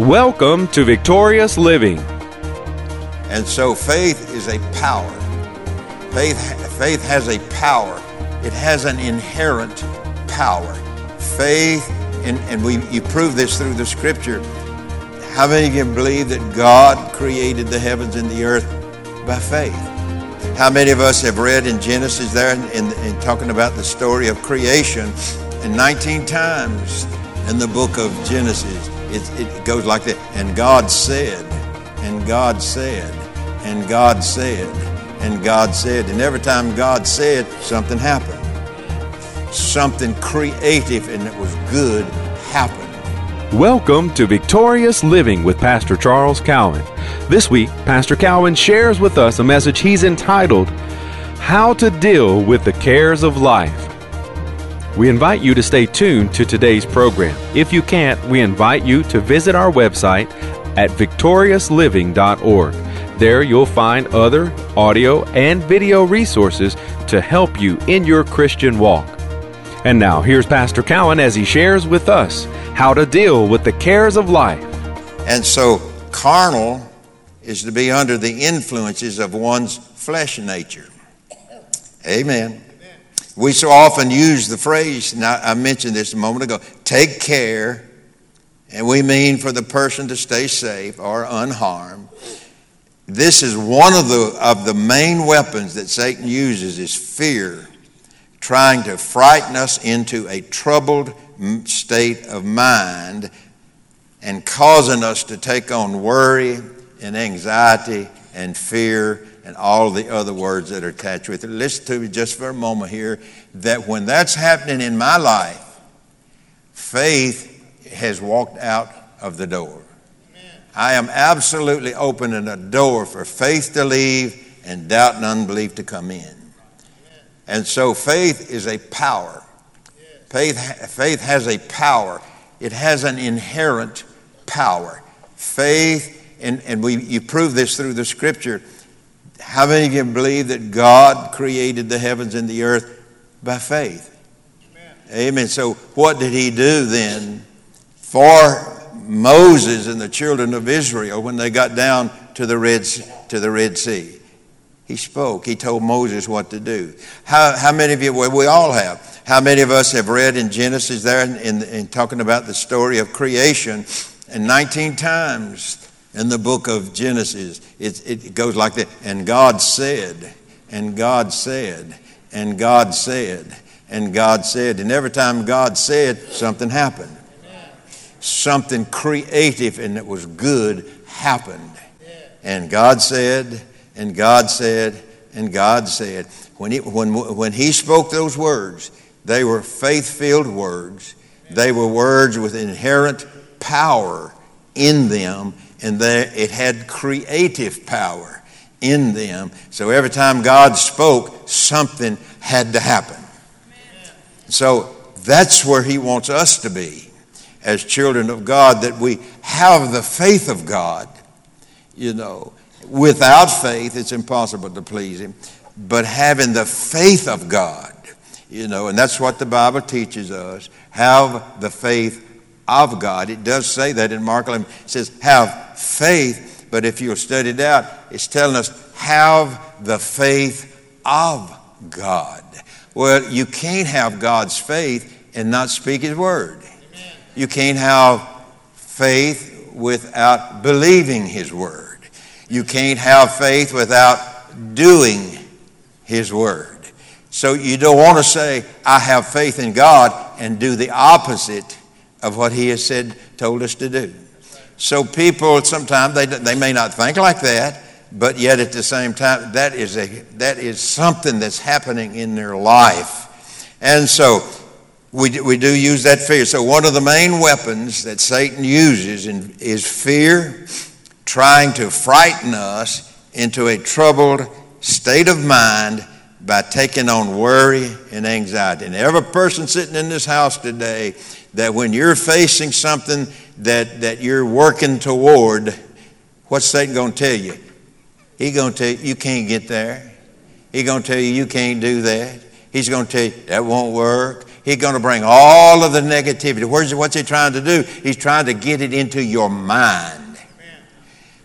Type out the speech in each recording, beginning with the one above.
Welcome to Victorious Living. And so faith is a power. Faith, faith has a power. It has an inherent power. Faith, and, and we, you prove this through the scripture. How many of you believe that God created the heavens and the earth by faith? How many of us have read in Genesis there in, in talking about the story of creation and 19 times in the book of Genesis? It, it goes like that. And God said, and God said, and God said, and God said. And every time God said, something happened. Something creative and it was good happened. Welcome to Victorious Living with Pastor Charles Cowan. This week, Pastor Cowan shares with us a message he's entitled, How to Deal with the Cares of Life. We invite you to stay tuned to today's program. If you can't, we invite you to visit our website at victoriousliving.org. There you'll find other audio and video resources to help you in your Christian walk. And now, here's Pastor Cowan as he shares with us how to deal with the cares of life. And so, carnal is to be under the influences of one's flesh nature. Amen. We so often use the phrase, and I, I mentioned this a moment ago take care, and we mean for the person to stay safe or unharmed. This is one of the, of the main weapons that Satan uses is fear, trying to frighten us into a troubled state of mind and causing us to take on worry and anxiety and fear and all the other words that are attached with it. Listen to me just for a moment here that when that's happening in my life, faith has walked out of the door. I am absolutely opening a door for faith to leave and doubt and unbelief to come in. And so faith is a power. Faith, faith has a power. It has an inherent power. Faith, and, and we, you prove this through the scripture how many of you believe that God created the heavens and the earth by faith? Amen. Amen. So, what did he do then for Moses and the children of Israel when they got down to the Red, to the Red Sea? He spoke. He told Moses what to do. How, how many of you, well, we all have. How many of us have read in Genesis there in, in, in talking about the story of creation? And 19 times in the book of Genesis. It, it goes like that. And God said, and God said, and God said, and God said. And every time God said, something happened. Something creative and it was good happened. And God said, and God said, and God said. When he, when, when he spoke those words, they were faith filled words. They were words with inherent power in them and they, it had creative power in them. So every time God spoke, something had to happen. So that's where He wants us to be as children of God, that we have the faith of God. You know, without faith, it's impossible to please Him. But having the faith of God, you know, and that's what the Bible teaches us. Have the faith of God. It does say that in Mark 11. It says, have faith, but if you'll study it out, it's telling us, have the faith of God. Well, you can't have God's faith and not speak His word. Amen. You can't have faith without believing His word. You can't have faith without doing His word. So you don't want to say, I have faith in God and do the opposite of what he has said, told us to do. So people sometimes they, they may not think like that, but yet at the same time, that is, a, that is something that's happening in their life. And so we, we do use that fear. So one of the main weapons that Satan uses in, is fear, trying to frighten us into a troubled state of mind by taking on worry and anxiety. And every person sitting in this house today that when you're facing something that, that you're working toward, what's Satan going to tell you? He's going to tell you, you can't get there. He's going to tell you, you can't do that. He's going to tell you, that won't work. He's going to bring all of the negativity. Where's, what's he trying to do? He's trying to get it into your mind.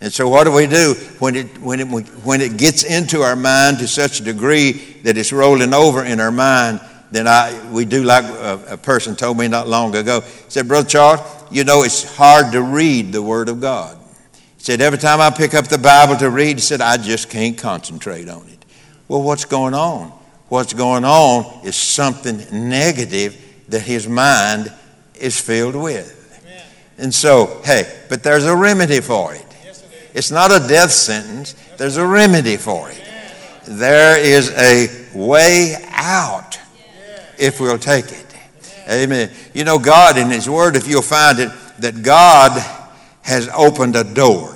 And so, what do we do when it, when, it, when it gets into our mind to such a degree that it's rolling over in our mind? Then I, we do like a, a person told me not long ago. He said, Brother Charles, you know, it's hard to read the Word of God. He said, Every time I pick up the Bible to read, he said, I just can't concentrate on it. Well, what's going on? What's going on is something negative that his mind is filled with. And so, hey, but there's a remedy for it. It's not a death sentence, there's a remedy for it. There is a way out if we'll take it. Amen. You know, God in His Word, if you'll find it, that God has opened a door.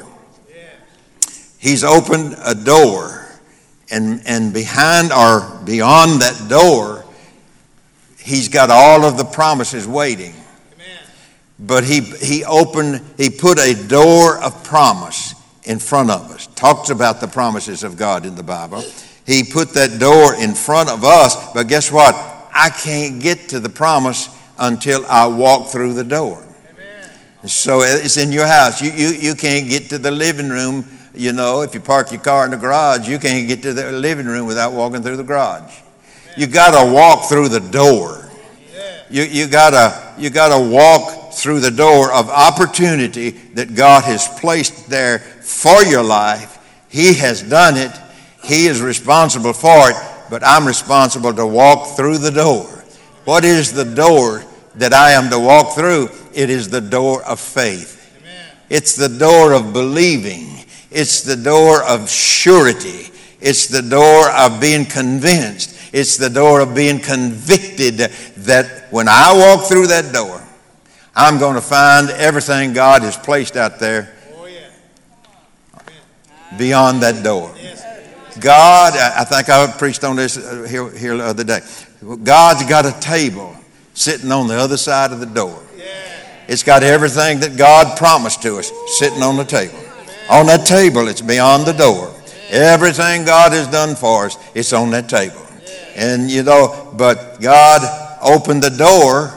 He's opened a door, and, and behind or beyond that door, He's got all of the promises waiting. But he, he opened, he put a door of promise in front of us. Talks about the promises of God in the Bible. He put that door in front of us, but guess what? I can't get to the promise until I walk through the door. Amen. So it's in your house. You, you, you can't get to the living room. You know, if you park your car in the garage, you can't get to the living room without walking through the garage. You got to walk through the door. You, you got you got to walk through the door of opportunity that God has placed there for your life. He has done it. He is responsible for it, but I'm responsible to walk through the door. What is the door that I am to walk through? It is the door of faith. It's the door of believing. It's the door of surety. It's the door of being convinced. It's the door of being convicted that when I walk through that door, I'm going to find everything God has placed out there beyond that door. God, I think I preached on this uh, here, here the other day. God's got a table sitting on the other side of the door. It's got everything that God promised to us sitting on the table. On that table, it's beyond the door. Everything God has done for us, it's on that table. And you know, but God opened the door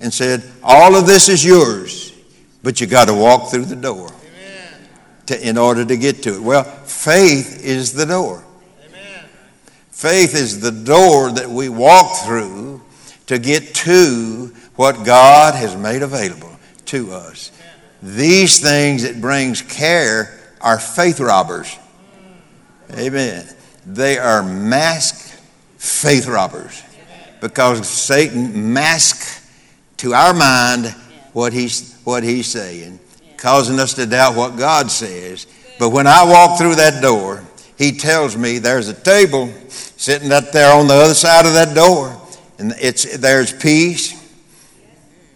and said, All of this is yours, but you got to walk through the door to, in order to get to it? Well, faith is the door. Amen. Faith is the door that we walk through to get to what God has made available to us. Amen. These things that brings care are faith robbers. Amen. They are masked faith robbers because Satan masks to our mind what he's, what he's saying causing us to doubt what God says. But when I walk through that door, He tells me there's a table sitting up there on the other side of that door, and it's, there's peace.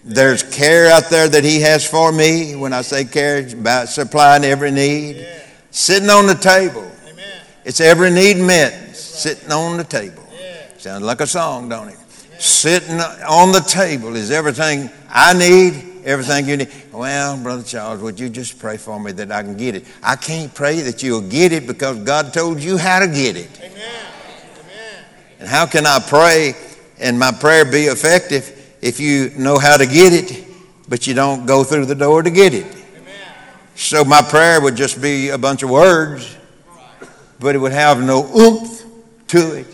There's care out there that He has for me. When I say care, it's about supplying every need. Sitting on the table. It's every need met, sitting on the table. Sounds like a song, don't it? Sitting on the table is everything I need everything you need. Well, Brother Charles, would you just pray for me that I can get it? I can't pray that you'll get it because God told you how to get it. Amen. Amen. And how can I pray and my prayer be effective if you know how to get it, but you don't go through the door to get it? Amen. So my prayer would just be a bunch of words, but it would have no oomph to it.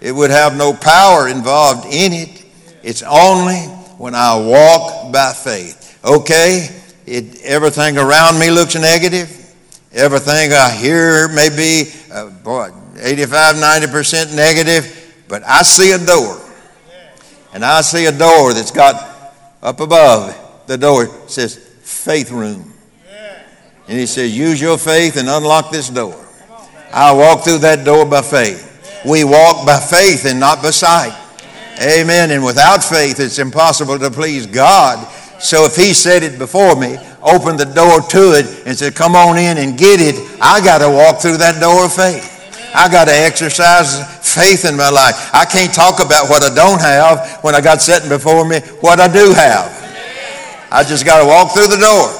It would have no power involved in it. It's only when I walk by faith. Okay, it, everything around me looks negative. Everything I hear may be, uh, boy, 85, 90% negative, but I see a door. And I see a door that's got up above the door says faith room. And he says, use your faith and unlock this door. I walk through that door by faith. We walk by faith and not by sight. Amen. And without faith, it's impossible to please God. So if He said it before me, opened the door to it, and said, Come on in and get it, I got to walk through that door of faith. I got to exercise faith in my life. I can't talk about what I don't have when I got sitting before me what I do have. I just got to walk through the door.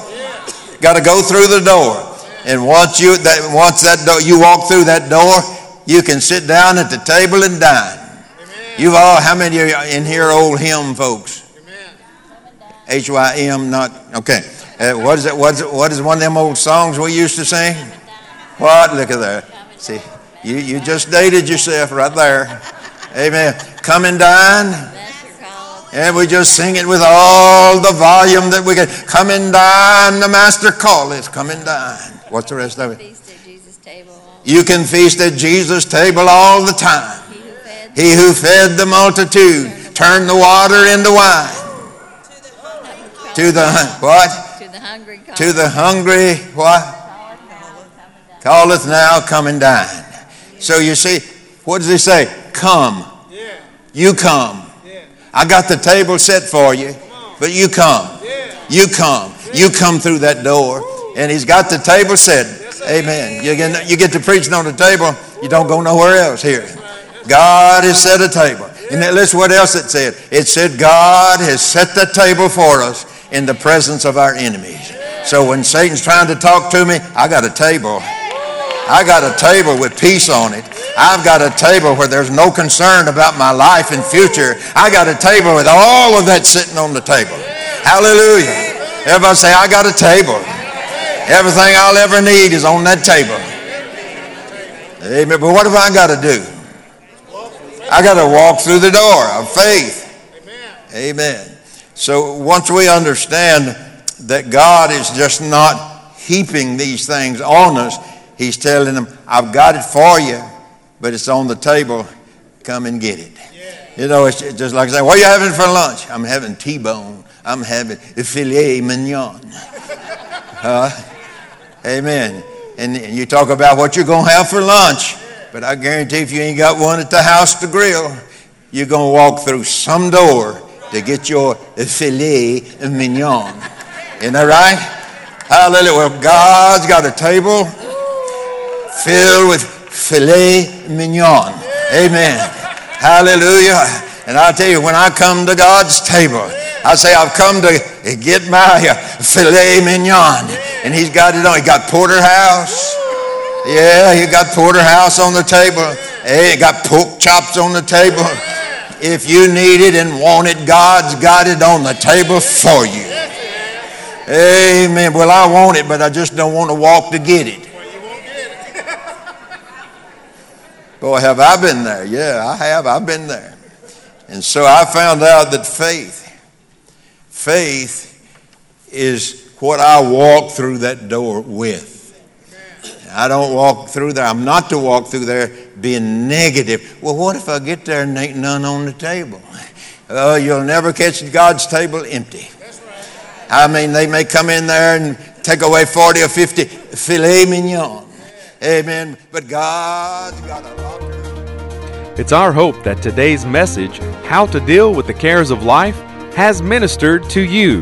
Got to go through the door. And once you that once that door you walk through that door, you can sit down at the table and dine. You've all, how many of you in here old hymn folks? H Y M, not, okay. Uh, what is it? What is it? What is one of them old songs we used to sing? What? Look at that. See, you, you just dated yourself right there. Amen. Come and dine. And we just sing it with all the volume that we can. Come and dine, the master calleth. Come and dine. What's the rest of it? You can feast at Jesus' table all the time. He who fed the multitude turned the water into wine. To the what? To the hungry. To the hungry what? Calleth now, come and dine. So you see, what does he say? Come. You come. I got the table set for you, but you come. You come. You come through that door, and he's got the table set. Amen. You get, you get to preaching on the table, you don't go nowhere else here. God has set a table. And then listen what else it said. It said, God has set the table for us in the presence of our enemies. So when Satan's trying to talk to me, I got a table. I got a table with peace on it. I've got a table where there's no concern about my life and future. I got a table with all of that sitting on the table. Hallelujah. Everybody say, I got a table. Everything I'll ever need is on that table. Amen. But what have I got to do? I got to walk through the door of faith. Amen. So once we understand that God is just not heaping these things on us, He's telling them, I've got it for you, but it's on the table. Come and get it. You know, it's just like saying, What are you having for lunch? I'm having T bone. I'm having filet mignon. Amen. And, and you talk about what you're going to have for lunch, but I guarantee if you ain't got one at the house to grill, you're going to walk through some door to get your filet mignon. Isn't that right? Hallelujah. Well, God's got a table filled with filet mignon. Amen. Hallelujah. And I tell you, when I come to God's table, I say, I've come to get my filet mignon. And he's got it on. He got porterhouse. Yeah, he got porterhouse on the table. Hey, he got pork chops on the table. If you need it and want it, God's got it on the table for you. Amen. Well, I want it, but I just don't want to walk to get it. Boy, have I been there. Yeah, I have. I've been there. And so I found out that faith, faith is what I walk through that door with. I don't walk through there. I'm not to walk through there being negative. Well, what if I get there and ain't none on the table? Oh, you'll never catch God's table empty. I mean, they may come in there and take away 40 or 50 filet mignon. Amen. But God's got a lot. It's our hope that today's message, How to Deal with the Cares of Life, has ministered to you.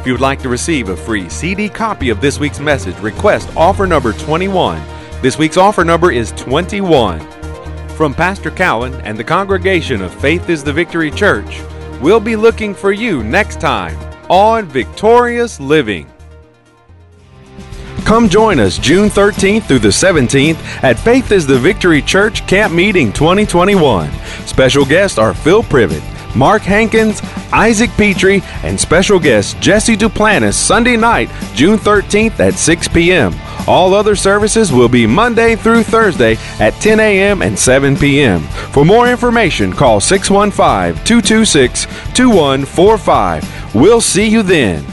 If you would like to receive a free CD copy of this week's message, request offer number 21. This week's offer number is 21. From Pastor Cowan and the congregation of Faith is the Victory Church, we'll be looking for you next time on Victorious Living. Come join us June 13th through the 17th at Faith is the Victory Church Camp Meeting 2021. Special guests are Phil Privet, Mark Hankins, Isaac Pitre, and special guest Jesse Duplantis Sunday night, June 13th at 6 p.m. All other services will be Monday through Thursday at 10 a.m. and 7 p.m. For more information, call 615 226 2145. We'll see you then.